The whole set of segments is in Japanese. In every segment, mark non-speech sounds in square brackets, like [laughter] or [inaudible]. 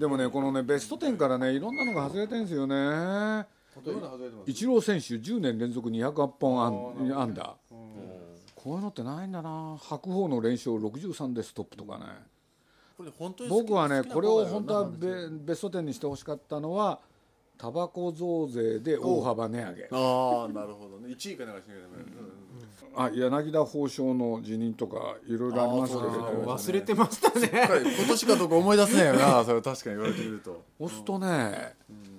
でもねこのねベスト10からねいろんなのが外れてるんですよね。イチロー選手10年連続208本アンアンダー。こういうのってないんだな。白鵬の連勝63でストップとかね。僕はねこれを本当はベベスト10にしてほしかったのはタバコ増税で大幅値上げ。ああなるほどね。1位かなんかしなきゃあ柳田法相の辞任とかいろいろありますけれど忘れてましたね。今年かどうか思い出せないよな [laughs] それ確かに言われてみると。押すとね、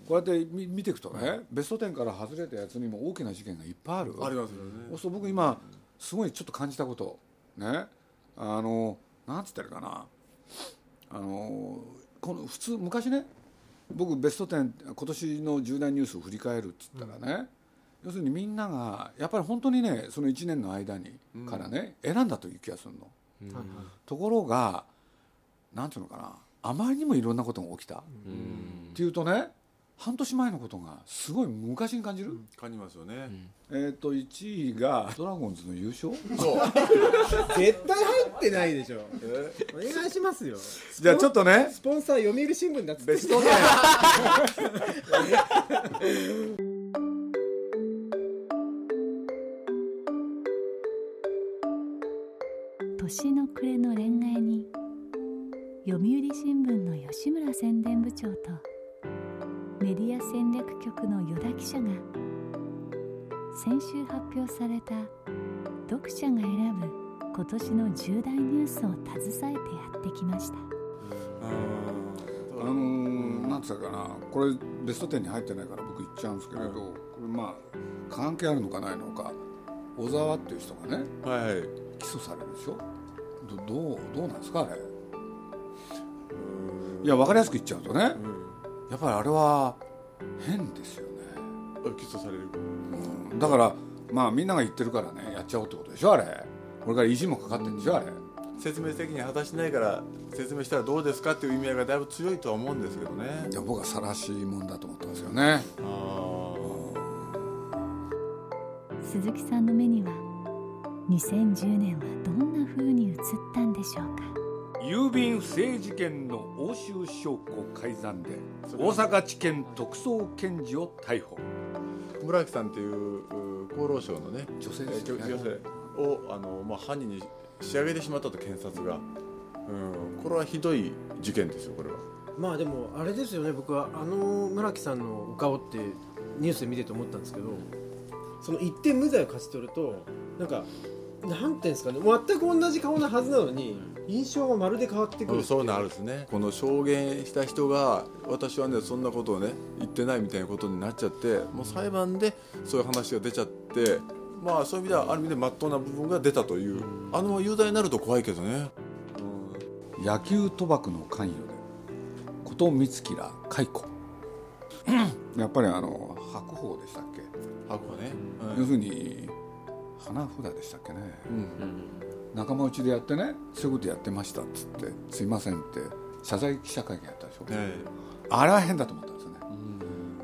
こうやって見見ていくとね、ベスト10から外れたやつにも大きな事件がいっぱいある。ありますよね。そうすると僕今すごいちょっと感じたことね。あのなんつったらいいかな。あのこの普通昔ね僕ベスト10今年の重大ニュースを振り返るっつったらね、要するにみんながやっぱり本当にねその1年の間にからね、選んだという気がするの。ところがなんていうのかなあまりにもいろんなことが起きた、っていうとね半年前のことがすごい昔に感じる、感じますよね、えっ、と1位がドラゴンズの優勝？[laughs] 絶対入ってないでしょ。お願いしますよ。じゃあちょっとね。スポンサー読売新聞だっつって。ベスト10年の暮れの恋愛に読売新聞の吉村宣伝部長とメディア戦略局の依田記者が先週発表された読者が選ぶ今年の重大ニュースを携えてやってきました。あのー、なんつったかなこれベスト10に入ってないから僕言っちゃうんですけれど、これまあ関係あるのかないのか小沢っていう人がねはいはい。起訴されるでしょどどうどうなんですかあれ。いや分かりやすく言っちゃうとね、やっぱりあれは変ですよね、起訴される。うん。だからまあみんなが言ってるからねやっちゃおうってことでしょあれ。これから意地もかかってるんでしょあれ。説明責任果たしてないから説明したらどうですかっていう意味合いがだいぶ強いとは思うんですけどね。いや僕は晒しもんだと思ってますよね。鈴木さんの目には2010年はどんな風に映ったんでしょうか？郵便不正事件の押収証拠改ざんで大阪地検特捜検事を逮捕。村木さんっていうう厚労省のね女性えー女性をあの、まあ、犯人に仕上げてしまったと検察が、うん、これはひどい事件ですよこれは。まあでもあれですよね僕はあの村木さんのお顔ってニュースで見てて思ったんですけどその一点無罪を勝ち取るとなんかなんていうんですかね。全く同じ顔なはずなのに印象がまるで変わってくるっていそういうのあるんですね。この証言した人が私はねそんなことをね言ってないみたいなことになっちゃってもう裁判でそういう話が出ちゃってまあそういう意味ではある意味で真っ当な部分が出たという。あの有罪になると怖いけどね。野球賭博の関与で琴光吉ら解雇。やっぱりあの白鵬でしたっけ、白鵬ね、要するに花札でしたっけね、うん仲間内でやってねそういうことやってましたっつってすいませんって謝罪記者会見やったでしょ、えあれは変だと思ったんですよね、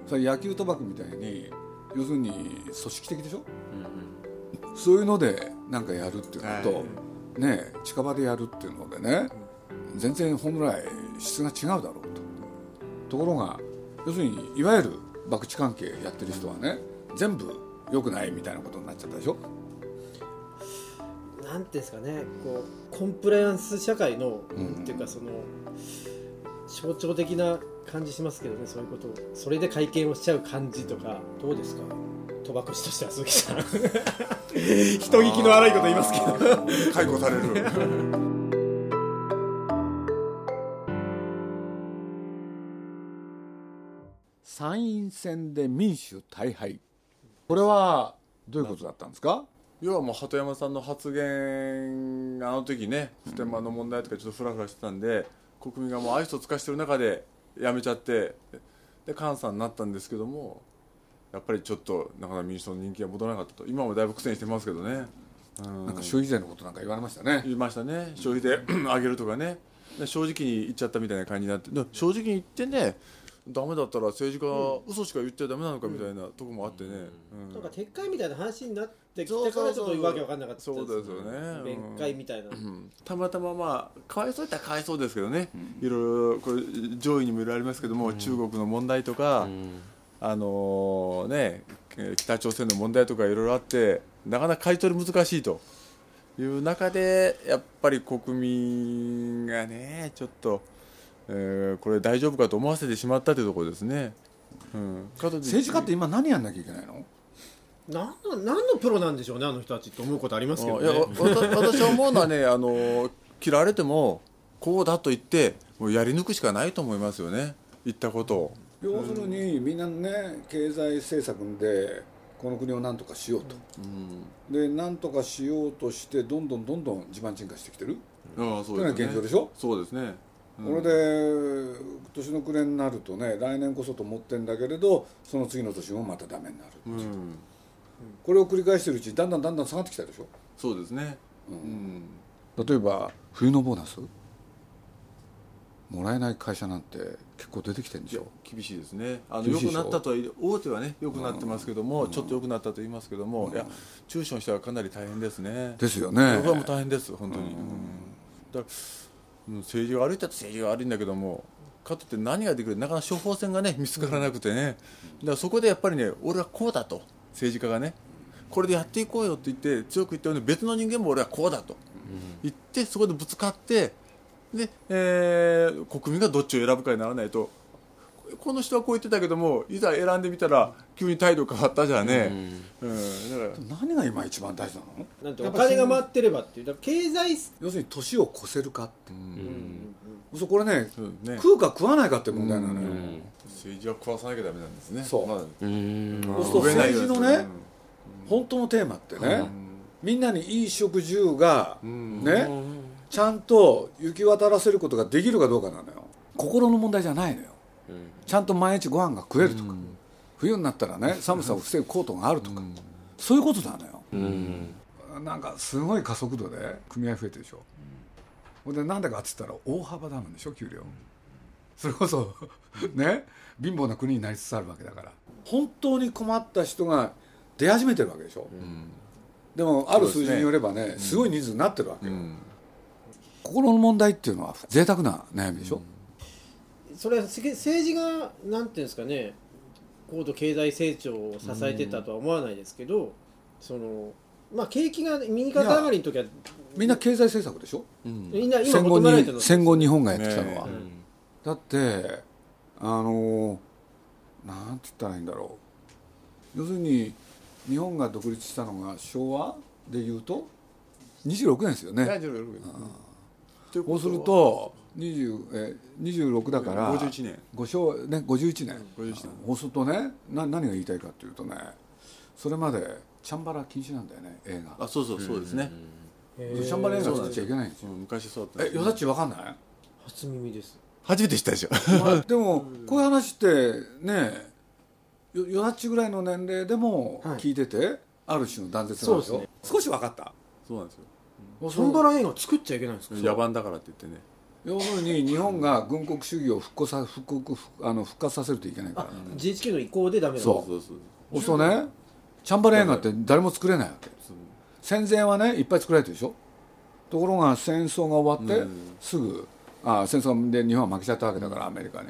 それ野球賭博みたいに要するに組織的でしょ、そういうのでなんかやるっていうのと、はね近場でやるっていうのでね全然本来質が違うだろうと。ところが要するにいわゆる博打関係やってる人はね全部良くないみたいなことになっちゃったでしょ？なんていうんですかねこうコンプライアンス社会の、うん。っていうかその象徴的な感じしますけどねそういうことを。それで会見をしちゃう感じとかどうですか？賭博師としては鈴木さん。[laughs] 人聞きの悪いこと言いますけど。解雇される。参院選で民主大敗これはどういうことだったんですか？要はもう鳩山さんの発言があの時ね普天間の問題とかちょっとフラフラしてたんで、国民がもう愛想つかしてる中でやめちゃってで菅さんになったんですけどもやっぱりちょっとなかなか民主党の人気が戻らなかったと。今もだいぶ苦戦してますけどね、うん。なんか消費税のことなんか言われましたね。言いましたね。消費税 [clears throat] 上げるとかね。で正直に言っちゃったみたいな感じになってで正直に言ってねダメだったら政治家は嘘しか言っちゃダメなのかみたいなとこもあってね、うん。なんか撤回みたいな話になってきてからちょっとわけわかんなかったそうですよね。弁解みたいな、うん。たまたままあかわいそうやったらかわいそうですけどね、いろいろこれ上位にもいろいろありますけども、中国の問題とか、あのーねえー北朝鮮の問題とかいろいろあってなかなか買い取り難しいと。いう中でやっぱり国民がねちょっと、えーこれ大丈夫かと思わせてしまったというところですね。うん、政治家って今何やんなきゃいけないの？なんの何のプロなんでしょうねあの人たちって思うことありますけどね。いや私は思うのはねあの切られてもこうだと言ってもうやり抜くしかないと思いますよね。言ったことを。要するにみんなね経済政策でこの国を何とかしようと、で何とかしようとしてどんどんどんどん地盤沈下してきてる、ああそというのが現状でしょ？そうですねこれで年の暮れになるとね来年こそと思ってんだけれどその次の年もまたダメになる、う。ん。これを繰り返してるうちにだんだんだんだん下がってきたでしょ？そうですね。うん。例えば冬のボーナス？もらえない会社なんて結構出てきてるんでしょ？厳しいですね。あの良くなったとは大手はね良くなってますけども、ちょっと良くなったと言いますけども、いや中小の人はかなり大変ですね。ですよね。大変です本当に、うん。だからうん政治が悪いって政治が悪いんだけどもかといって何ができるなかなか処方箋がね見つからなくてね、だからそこでやっぱりね俺はこうだと政治家がね。これでやっていこうよって言って強く言ったように別の人間も俺はこうだと言ってそこでぶつかってで、えー国民がどっちを選ぶかにならないとこの人はこう言ってたけどもいざ選んでみたら急に態度変わったじゃね、うん。だから。何が今一番大事なの？なんてお金が回ってればっていう。だから経済要するに年を越せるかって、うん。そうこれね、うんね。食うか食わないかって問題なのよ、政治は食わさなきゃダメなんですね。そう。まあうん。そうすると政治のね本当のテーマってね、みんなにいい食住が、ん。ね、ちゃんと行き渡らせることができるかどうかなのよ。心の問題じゃないのよ、ちゃんと毎日ご飯が食えるとか、冬になったらね寒さを防ぐコートがあるとか、そういうことなのよ、うん。なんかすごい加速度で組合増えてるでしょ、ほんでなんでかっつったら大幅ダウンでしょ給料、それこそ [laughs] ね貧乏な国になりつつあるわけだから。本当に困った人が出始めてるわけでしょ、でもある数字によればねすごい人数になってるわけよ、心の問題っていうのは贅沢な悩みでしょ、それはせ政治がなんていうんですかね高度経済成長を支えてたとは思わないですけど、そのまあ景気が右肩上がりの時はみんな経済政策でしょ？みんな今戦後求められてるのに戦後日本がやってきたのは、ねだってあのなんて言ったらいいんだろう。要するに日本が独立したのが昭和？でいうと26年ですよね。大丈夫ということはそうすると20え26だから51年。5昭ね51年。51年。そうするとねな何が言いたいかっていうとねそれまでチャンバラ禁止なんだよね映画。あそうそうそうですね、チャンバラ映画作っちゃいけないんですよ。うん昔そうだったえよだっちわかんない？初耳です。初めて知ったでしょ。[laughs] でもこういう話ってねよよだっちぐらいの年齢でもはい。聞いてて、ある種の断絶なんですよそうで少し分かった。そうなんですよ。サンバラ映画作っちゃいけないんですか？野蛮だからって言ってね要するに日本が軍国主義を復興さ復刻復あの復活させるといけないから、GHQ の意向でダメなんそう。そうそうそう。するとね。チャンバラ映画って誰も作れないわけ。戦前はねいっぱい作られてるでしょ。ところが戦争が終わって、うん。すぐあ戦争で日本は負けちゃったわけだからアメリカに。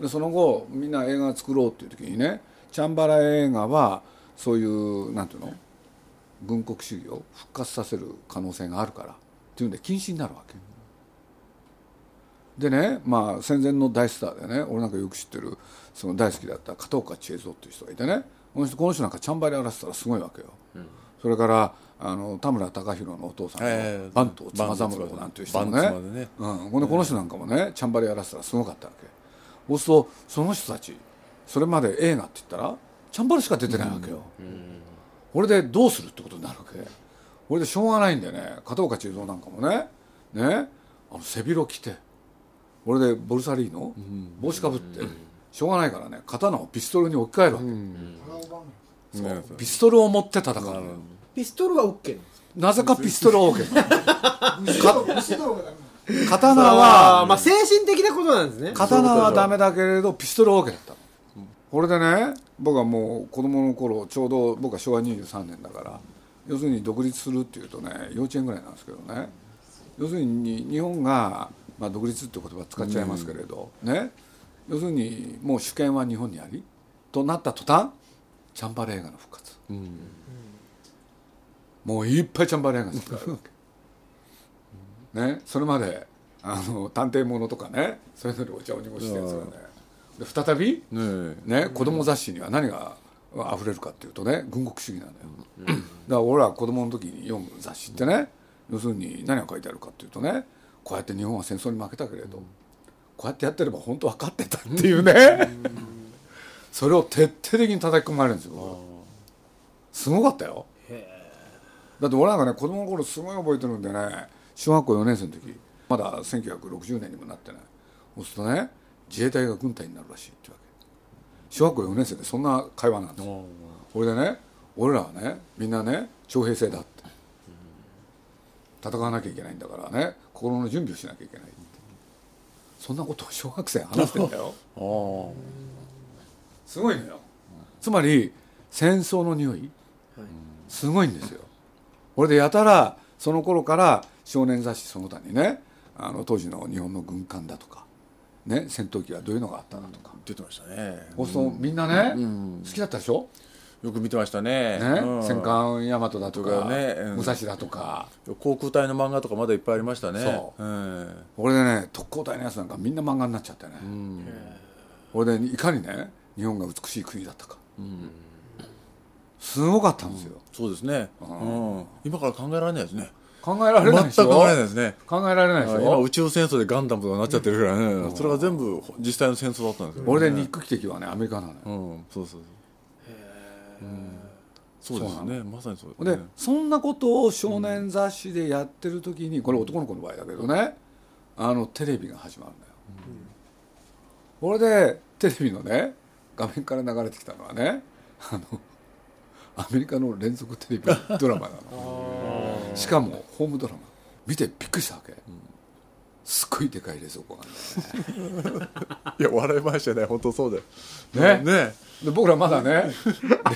でその後みんな映画作ろうっていう時にねチャンバラ映画はそういうなんていうの？軍国主義を復活させる可能性があるから。っていうんで禁止になるわけでねまあ戦前の大スターでね俺なんかよく知ってるその大好きだった片岡千恵蔵っていう人がいてねこの人この人なんかチャンバラやらせたらすごいわけよ、それからあの田村貴弘のお父さんのええ。番頭妻三郎なんていう人もね。ね。うん、この人なんかもねチャンバラやらせたらすごかったわけ。そうするとその人たちそれまで映画って言ったらチャンバラしか出てないわけよ、これでどうするってことになるわけ。これでしょうがないんでね片岡千恵蔵なんかもねねあの背広着てこれでボルサリーノ帽子かぶってしょうがないからね刀をピストルに置き換えるわけ、ね。ピストルを持って戦う。のよピストルは OK なんですかなぜかピストルは OK 刀はまあ精神的なことなんですね。刀はダメだけれどピストルは OK だった。のこれでね僕はもう子供の頃ちょうど僕は昭和23年だから要するに独立するっていうとね幼稚園ぐらいなんですけどね。要するに日本が、まあ、独立って言葉使っちゃいますけれど、ね。要するにもう主権は日本にありとなった途端チャンバレ映画の復活、もういっぱいチャンバレ映画作られるわけ。ね。それまであの探偵ものとかねそういうのでお茶を濁してるんですよねで再びねえ。ね、子供雑誌には何が溢れるかっていうとね軍国主義なんだよ、だから俺ら子供の時に読む雑誌ってね要するに何が書いてあるかっていうとねこうやって日本は戦争に負けたけれど、こうやってやってれば本当分かってたっていうね。それを徹底的に叩き込まれるんですよ。僕すごかったよ。だって俺なんかね子供の頃すごい覚えてるんでね小学校4年生の時まだ1960年にもなってない。そうするとね自衛隊が軍隊になるらしいってわけ。小学校4年生でそんな会話なんですよ。これでね俺らはねみんなね徴兵制だって。戦わなきゃいけないんだからね心の準備をしなきゃいけないそんなことを小学生話してんだよ。[laughs] すごいのよ。つまり戦争の匂い。すごいんですよ。これでやたらその頃から少年雑誌その他にねあの当時の日本の軍艦だとか、ね、戦闘機はどういうのがあっただとか、出てましたね。そうするとみんなね、ん。好きだったでしょ、よく見てましたね。ね？うん。戦艦大和だとかね。うん。武蔵だとか。航空隊の漫画とかまだいっぱいありましたね。そう。うん。これでね特攻隊のやつなんかみんな漫画になっちゃってね、これでいかにね日本が美しい国だったか、すごかったんですよ、そうですね。うん。今から考えられないですね。考えられないでしょ？全く考えられないですね。考えられない今ょ？宇宙戦争でガンダムとかなっちゃってるからね。それが全部実際の戦争だったんですよ。俺で憎き敵はねアメリカなのよ。うん。そうそうそうそうです。ねまさにそうでです。ねそんなことを少年雑誌でやってる時にこれ男の子の場合だけどねあのテレビが始まるんだよ、これでテレビのね画面から流れてきたのはねあのアメリカの連続テレビドラマなの。しかもホームドラマ。見てびっくりしたわけ、すっごいでかい冷蔵庫がね。[laughs] いや笑いましたね本当そうだよ。ね？ね？で僕らまだね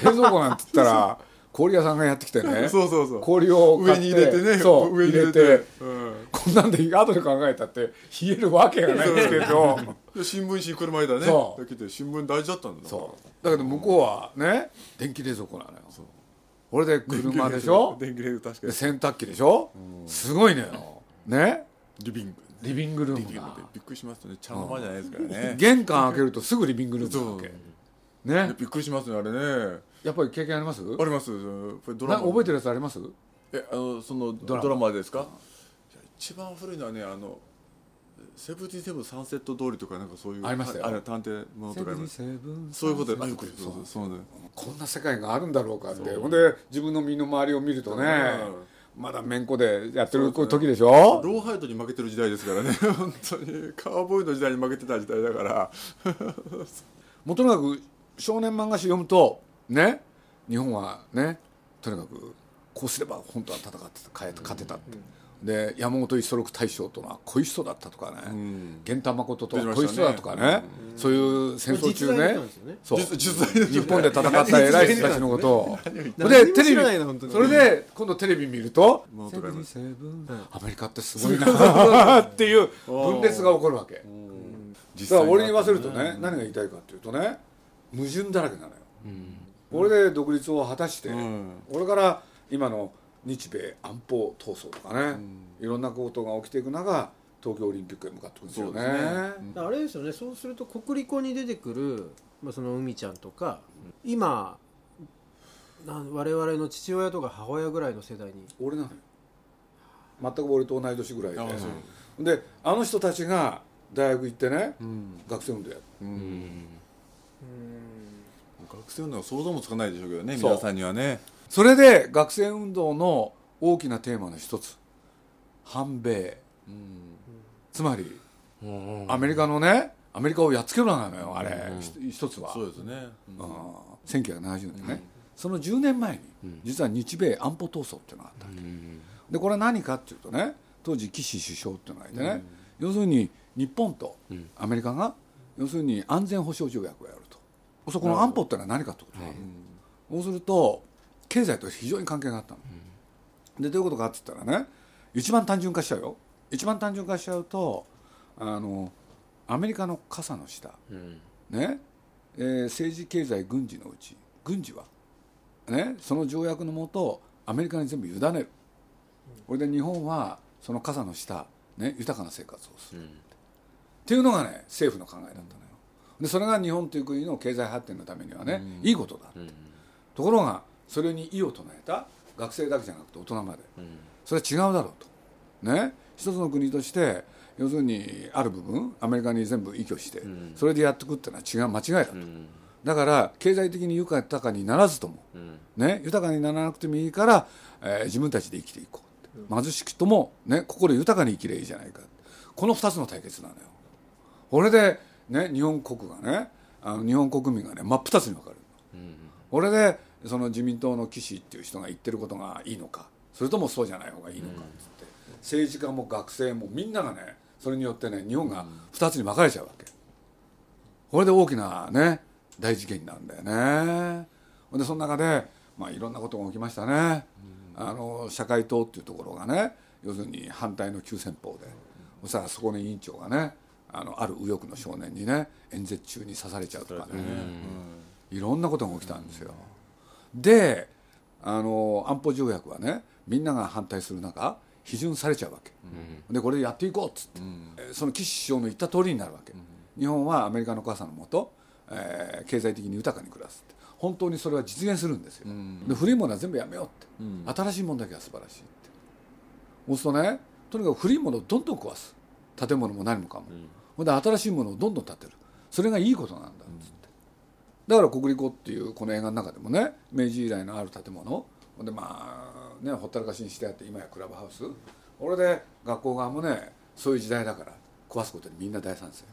冷蔵庫なんて言ったら氷屋さんがやってきてねそうそうそう。氷を上に入れてねそう上に入れて。うん。こんなんで後で考えたって冷えるわけがないんですけどで新聞紙車間ねそう。来て新聞大事だったんだそう。だけど向こうはね電気冷蔵庫なのよ。これで車でしょ？電気冷蔵確かでに洗濯機でしょ？すごいのよ。ね？リビングリビングルームが。びっくりしますね。茶の間じゃないですからね。玄関開けるとすぐリビングルームなわけ。ね。びっくりしますねあれね。やっぱり経験あります？あります。ドラマ。な覚えてるやつあります？えあのそのドラマ。ですか？一番古いのはねあのセブンティセブンサンセット通りとかなんかそういうありましたよ。あれ探偵ものとかあります。セブンセブンそういうことでこんな世界があるんだろうかって。ほんで自分の身の回りを見るとねまだめんこでやってる時でしょ？ローハイドに負けてる時代ですからね。[laughs] 本当に。カーボーイの時代に負けてた時代だから。[laughs] もうとにかく少年漫画誌読むとね？日本はね？とにかくこうすれば本当は戦ってた勝て勝てたって、で山本五十六大将とのはこういう人だったとかね、ん。源太誠とはこういう人だとかね、そういう戦争中実在ねね。そう。日本で戦った偉い人たちのことを。[laughs] 何でテレビ。それで今度テレビ見るとアメリカってすごいな。[laughs] っていう分裂が起こるわけ。だから俺に言わせるとね何が言いたいかっていうとね矛盾だらけなのよ、これで独立を果たして、ん。これから今の日米安保闘争とかね、いろんなことが起きていく中東京オリンピックへ向かっていくんですよね。そうですね。あれですよね。そうすると国立に出てくる、まあ、その海ちゃんとか今なん我々の父親とか母親ぐらいの世代に。俺なのよ。全く俺と同い年ぐらいで。あそう。であの人たちが大学行ってね、ん。学生運動やる。うん。学生の想像もつかないでしょうけどね皆さんにはねそれで学生運動の大きなテーマの一つ。反米。つまりアメリカのねアメリカをやっつけろなのよあれ、ひ一つは。そうですね、うん。1970年ね、その10年前に実は日米安保闘争っていうのがあった。わけ、でこれは何かっていうとね当時岸首相っていうのがいてね、要するに日本とアメリカが要するに安全保障条約をやると。そこの安保ってのは何かってことなの、そうすると経済と非常に関係があったの、でどういうことかって言ったらね一番単純化しちゃうよ。一番単純化しちゃうとあのアメリカの傘の下、ね。えー政治経済軍事のうち。軍事は、ね、その条約のもとアメリカに全部委ねる。これで日本はその傘の下、ね、豊かな生活をする、っていうのがね政府の考えだったのよ。でそれが日本という国の経済発展のためにはね、いいことだって、ところがそれに異を唱えた学生だけじゃなくて大人まで、それは違うだろうと。ね？一つの国として要するにある部分アメリカに全部依拠して、それでやっていくっていうのは違う間違いだと、だから経済的に豊かにならずとも、ね、豊かにならなくてもいいから、えー自分たちで生きていこう貧しくとも、ね、心豊かに生きればいいじゃないかこの2つの対決なのよ。これで、ね、日本国がねあの日本国民がね真っ二つに分かる、これでその自民党の岸っていう人が言ってることがいいのか。それともそうじゃない方がいいのかっつって、政治家も学生もみんながねそれによってね日本が2つに分かれちゃうわけ、これで大きなね大事件になるんだよね。ほんでその中で、まあ、いろんなことが起きましたね、あの社会党っていうところがね要するに反対の急先鋒で。そしたらそこの委員長がねあのある右翼の少年にね演説中に刺されちゃうとかね、いろんなことが起きたんですよ、であの安保条約はねみんなが反対する中批准されちゃうわけ、でこれでやっていこうっつって、えーその岸首相の言った通りになるわけ、日本はアメリカの傘のもと、えー経済的に豊かに暮らすって。本当にそれは実現するんですよ、で古いものは全部やめようって、新しいものだけは素晴らしいって。そうするとねとにかく古いものをどんどん壊す。建物も何もかも、ほんで新しいものをどんどん建てる。それがいいことなんだっつって、だから国立港っていうこの映画の中でもね明治以来のある建物。ほんでまあねほったらかしにしてあって今やクラブハウス。これで学校側もねそういう時代だから壊すことにみんな大賛成、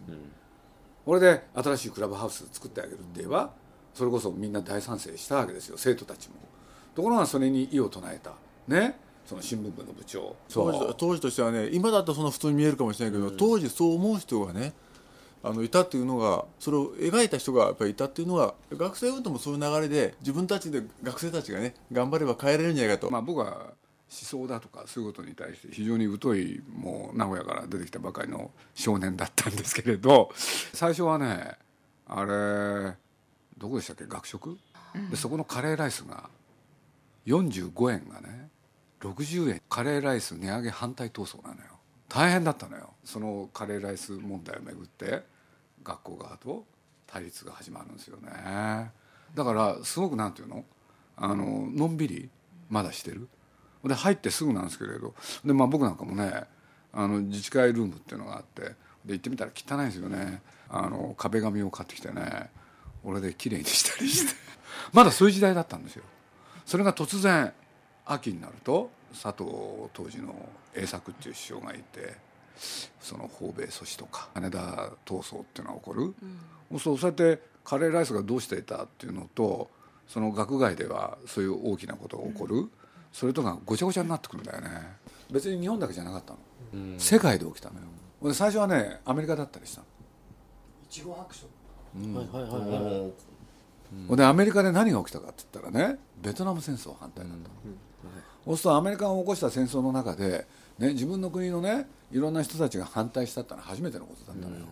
これで新しいクラブハウス作ってあげるって言えばそれこそみんな大賛成したわけですよ。生徒たちも。ところがそれに異を唱えた。ね。その新聞部の部長。当時当時としてはね今だったらそんな普通に見えるかもしれないけど、当時そう思う人がねあのいたっていうのがそれを描いた人がやっぱりいたっていうのが学生運動もそういう流れで自分たちで学生たちがね頑張れば変えられるんじゃないかと、まあ、僕は思想だとかそういうことに対して非常に疎いもう名古屋から出てきたばかりの少年だったんですけれど最初はねあれどこでしたっけ？学食？でそこのカレーライスが45円がね60円。カレーライス値上げ反対闘争なのよ大変だったのよ。そのカレーライス問題をめぐって学校側と対立が始まるんですよね。だからすごくなんていうの？あののんびりまだしてる。で入ってすぐなんですけれど。で、まあ、僕なんかもねあの自治会ルームっていうのがあってで行ってみたら汚いですよね。あの壁紙を買ってきてね俺で綺麗にしたりして。[laughs] まだそういう時代だったんですよ。それが突然秋になると佐藤当時の栄作っていう首相がいてその訪米阻止とか羽田闘争っていうのが起こる、そうそうやってカレーライスがどうしていたっていうのとその学外ではそういう大きなことが起こる、それとがごちゃごちゃになってくるんだよね。別に日本だけじゃなかったの、世界で起きたのよ。で最初はねアメリカだったりしたの。いちご白書。はいはいはいはいほん。でアメリカで何が起きたかって言ったらねベトナム戦争反対だった、そうするとアメリカが起こした戦争の中で、ね、自分の国のねいろんな人たちが反対したってのは初めてのことだったのよ、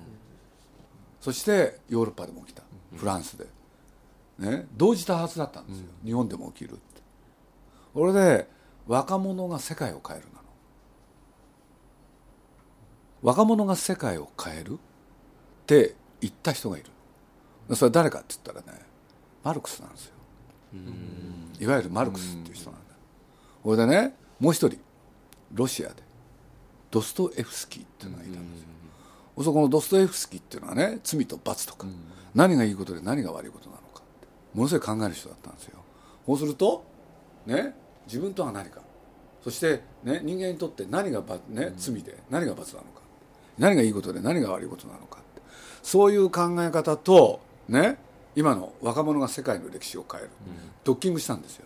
そしてヨーロッパでも起きた。フランスで、ね、同時多発だったんですよ、日本でも起きるって。これで若者が世界を変えるなの。若者が世界を変えるって言った人がいる。それは誰かって言ったらねマルクスなんですよ。いわゆるマルクスっていう人なんだ。これでねもう一人ロシアでドストエフスキーっていうのがいたんですよ。そこのドストエフスキーっていうのはね罪と罰とか、何がいいことで何が悪いことなのかってものすごい考える人だったんですよ。そうするとね、自分とは何か。そして、ね、人間にとって何がば、ね、罪で何が罰なのか。何がいいことで何が悪いことなのかそういう考え方と、ね、今の若者が世界の歴史を変える、ドッキングしたんですよ、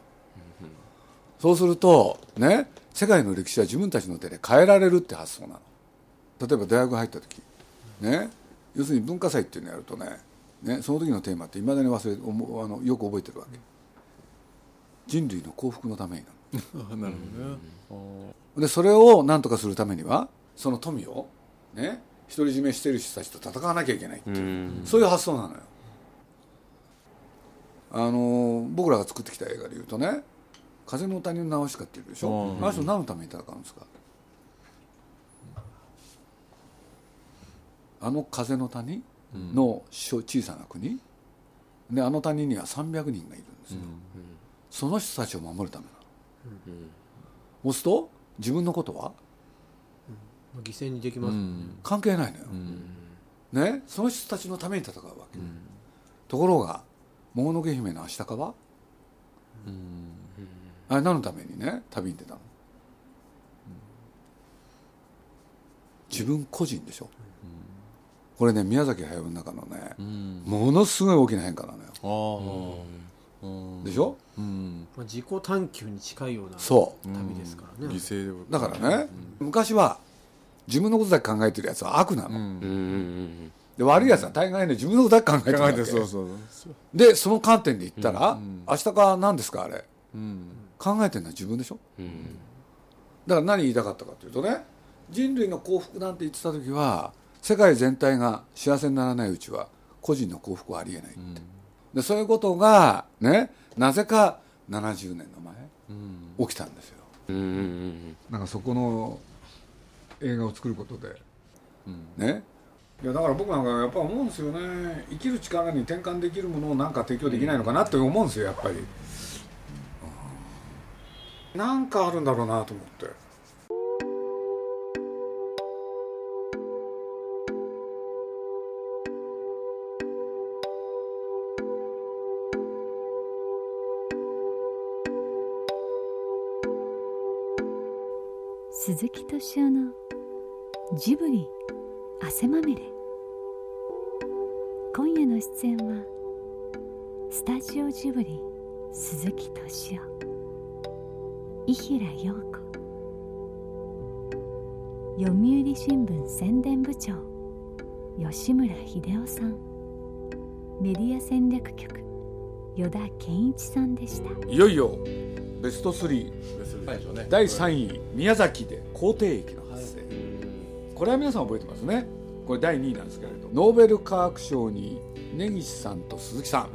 そうすると、ね、世界の歴史は自分たちの手で変えられるって発想なの。例えば大学入った時、ね、要するに文化祭っていうのをやるとねねその時のテーマっていまだに忘れおもあのよく覚えてるわけ。人類の幸福のためになあ [laughs] なるほどね。のでそれを何とかするためにはその富をね独り占めしている人たちと戦わなきゃいけないっていう、そういう発想なのよあの僕らが作ってきた映画でいうとね「風の谷のナウシカ」っていうでしょ、うん。あの人何のために戦うんですか？あの風の谷？の小小さな国？であの谷には300人がいるんですよ、その人たちを守るためなの、そうすると自分のことは？犠牲にできます、関係ないのよ、ね、その人たちのために戦うわけ、ところが「もののけ姫のアシタカは」あれ何のためにね旅に出たの、自分個人でしょ、これね宮崎駿の中のね、ものすごい大きな変化なのよ。ああでしょ、うん。まあ、自己探求に近いようなそう。旅ですからね、犠牲でだからね、昔は自分のことだけ考えてるやつは悪なの、うんで悪いやつは大概ね自分のことだけ考えてる考えわけ。てそうそうそう。でその観点で言ったら、うん明日か何ですかあれ。うん。考えてるのは自分でしょ、だから何言いたかったかというとね人類の幸福なんて言ってた時は世界全体が幸せにならないうちは個人の幸福はありえないって、でそういうことがねなぜか70年の前、起きたんですよ、なんかそこの映画を作ることで、ねいやだから僕なんかやっぱ思うんですよね。生きる力に転換できるものをなんか提供できないのかなって思うんですよやっぱり、うんかあるんだろうなと思って。鈴木敏夫のジブリ汗まみれ。今夜の出演はスタジオジブリ鈴木敏夫伊平陽子読売新聞宣伝部長吉村秀夫さんメディア戦略局依田健一さんでした。いよいよベスト3はい第3位宮崎で皇帝駅の発生。これは皆さん覚えてますねこれ第2位なんですけれどノーベル科学賞に根岸さんと鈴木さん。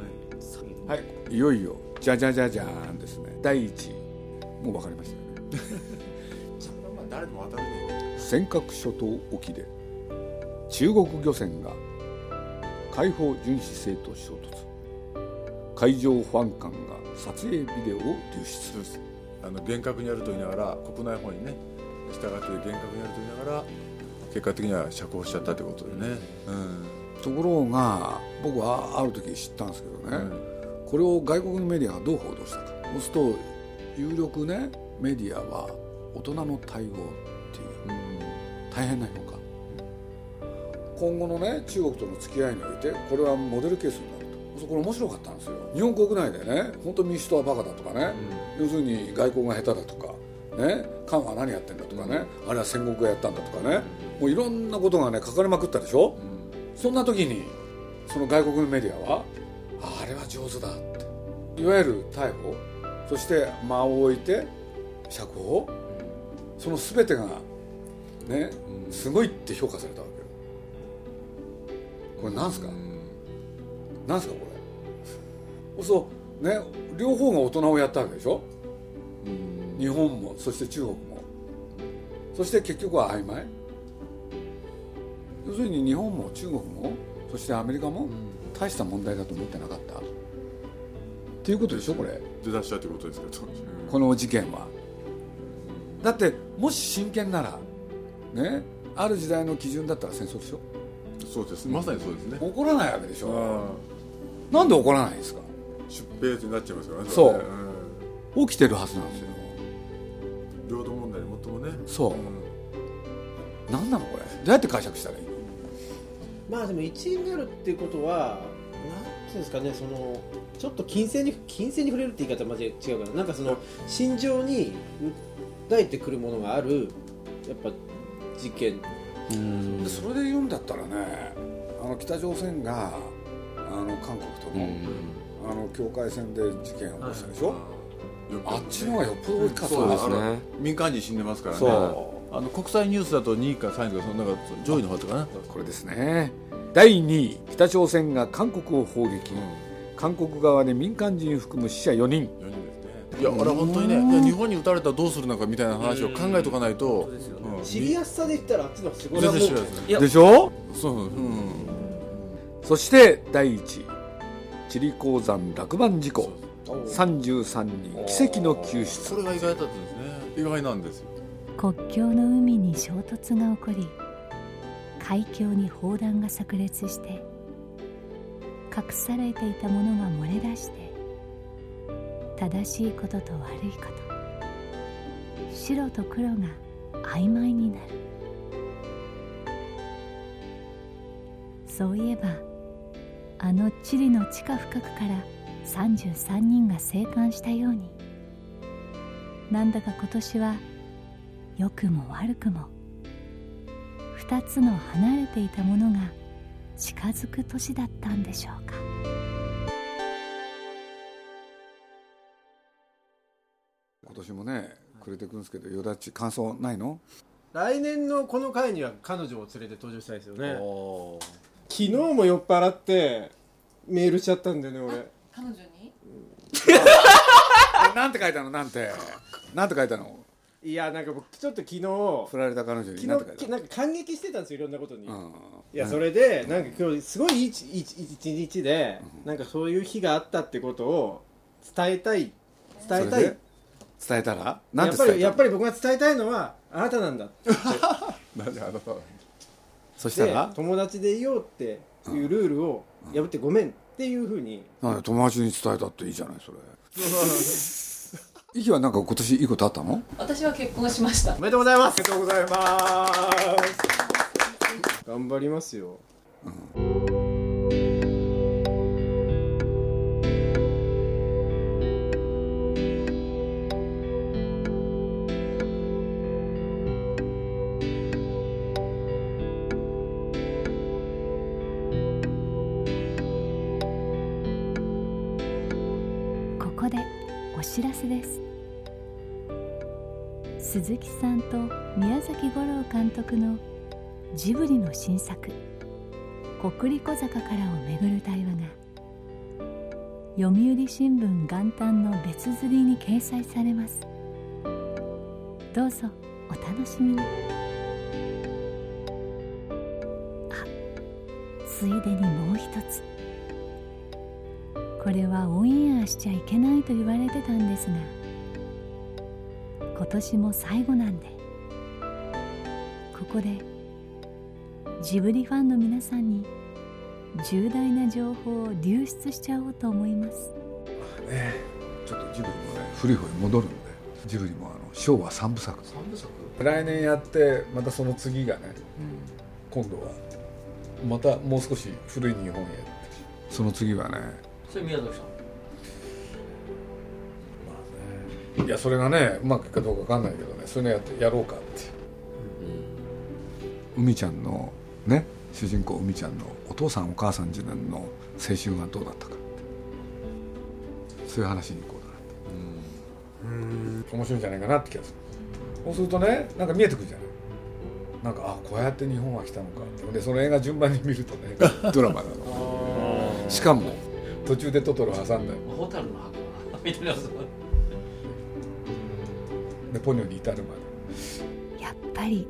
はい。い。よいよじゃじゃじゃじゃーんですね。第1位もう分かりましたよね。[laughs] まあ誰でも当たるね。尖閣諸島沖で中国漁船が海邦巡視船と衝突。海上保安官が撮影ビデオを流出。あの厳格にやると言いながら国内法にね従って厳格にやると言いながら結果的には釈放しちゃったってことでね。うん。ところが僕はある時知ったんですけどね、これを外国のメディアがどう報道したか。そうすると有力ねメディアは大人の対応っていう。大変な評価。今後のね中国との付き合いにおいてこれはモデルケースになると。これ面白かったんですよ。日本国内でね本当民主党はバカだとかね、要するに外交が下手だとかね官は何やってんだとかね、あるいは戦国がやったんだとかねもういろんなことがね書かれまくったでしょ、そんな時にその外国のメディアはああれは上手だって。いわゆる逮捕そして間を置いて釈放。その全てがねすごいって評価されたわけよ。これなんすか？なんすかこれ？そうね両方が大人をやったわけでしょ？日本もそして中国も。そして結局は曖昧。要するに日本も中国もそしてアメリカも大した問題だと思ってなかった。っていうことでしょこれ。出だしたってことですけどこの事件は。だってもし真剣ならねある時代の基準だったら戦争でしょ。そうですまさにそうですね。起こらないわけでしょ。あなんで起こらないんですか？あ出兵になっちゃいますからねそう。れはね起きてるはずなんですよそう。うん何なのこれ？どうやって解釈したらいいの？まあでも1位になるっていうことはなんていうんですかねそのちょっと金銭に金銭に触れるって言い方はまじ違うかな。なんかその心情に訴えてくるものがあるやっぱ事件。でそれで言うんだったらねあの北朝鮮があの韓国との,、あの境界線で事件を起こしたでしょ、よくあっちの方がよっぽど大きかったそうですね。民間人死んでますからね。そあの国際ニュースだと2位か3位とかそのなんか上位の方だったかなこれですね。第2位北朝鮮が韓国を砲撃、韓国側で民間人含む死者4人。4人ですね。いやあれは本当にねいや日本に撃たれたらどうするのかみたいな話を考えとかないと。うん。シリアスさで言ったらあっちの方がすごい。ですねいやでしょ？そう。うん。そして第1位。チリ鉱山落盤事故33人。奇跡の救出。それが意外だったんですね。意外なんですよ。国境の海に衝突が起こり海峡に砲弾が炸裂して隠されていたものが漏れ出して正しいことと悪いこと白と黒が曖昧になる。そういえばあのチリの地下深くから33人が生還したように。なんだか今年は良くも悪くも二つの離れていたものが近づく年だったんでしょうか。今年もねくれてくんですけどよだち感想ないの？来年のこの回には彼女を連れて登場したいですよね。昨日も酔っ払ってメールしちゃったんだよね俺彼女に？[laughs] なんて書いたの？なんて？なんて書いたの？いやなんか僕ちょっと昨日振られた彼女になんて書いた昨日なんか感激してたんですよいろんなことに、のいやそれでなんか今日すごいいい一一一日でなんかそういう日があったってことを伝えたい伝えたい。伝えたら？やっぱりりやっぱり僕が伝えたいのはあなたなんだって。[laughs] なんであのでそしたら？友達でいようっていうルールを破ってごめんっていうふうに。友達に伝えたっていいじゃないそれ。イキはなんか今年いいことあったの？私は結婚しました。おめでとうございます。おめでとうございます。頑張りますよ。こ知らせです。鈴木さんと宮崎五郎監督のジブリの新作「国立小坂から」をめぐる対話が読売新聞元旦の別釣りに掲載されます。どうぞお楽しみに。あついでにもう一つ。これはオンエアしちゃいけないと言われてたんですが今年も最後なんで。ここでジブリファンの皆さんに重大な情報を流出しちゃおうと思います。ちょっとジブリもね古い方に戻るんでジブリもあの昭和三部作。三部作？来年やってまたその次がね、今度はまたもう少し古い日本へその次はねそれ宮崎さん。いやそれがねうまくいくかどうかわかんないけどね。そういうのやってやろうかって。海ちゃんのね主人公海ちゃんのお父さんお母さん時代の青春はどうだったかって。そういう話に行こうだなって。面白いんじゃないかなって気がする。そうするとねなんか見えてくるじゃない。なんかあこうやって日本は来たのかって。でその映画順番に見るとね [laughs] ドラマなの。しかも途中でトトロ挟んだよ。ホタルの箱みたいなでポニョに至るまで。やっぱり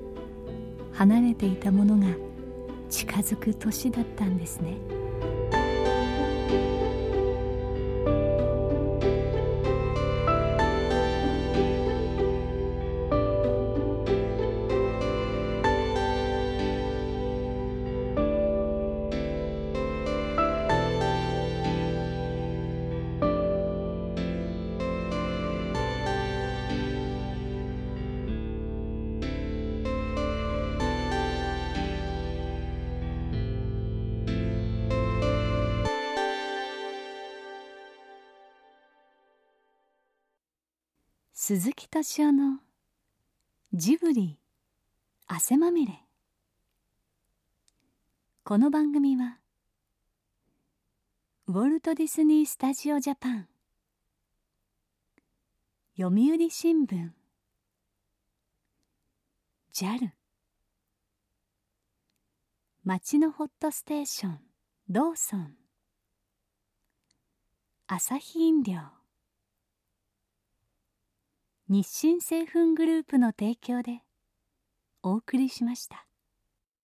離れていたものが近づく年だったんですね鈴木敏夫のジブリ汗まみれ。この番組はウォルト・ディズニー・スタジオ・ジャパン読売新聞 JAL 町のホットステーションローソンアサヒ飲料。日清製粉グループの提供でお送りしました。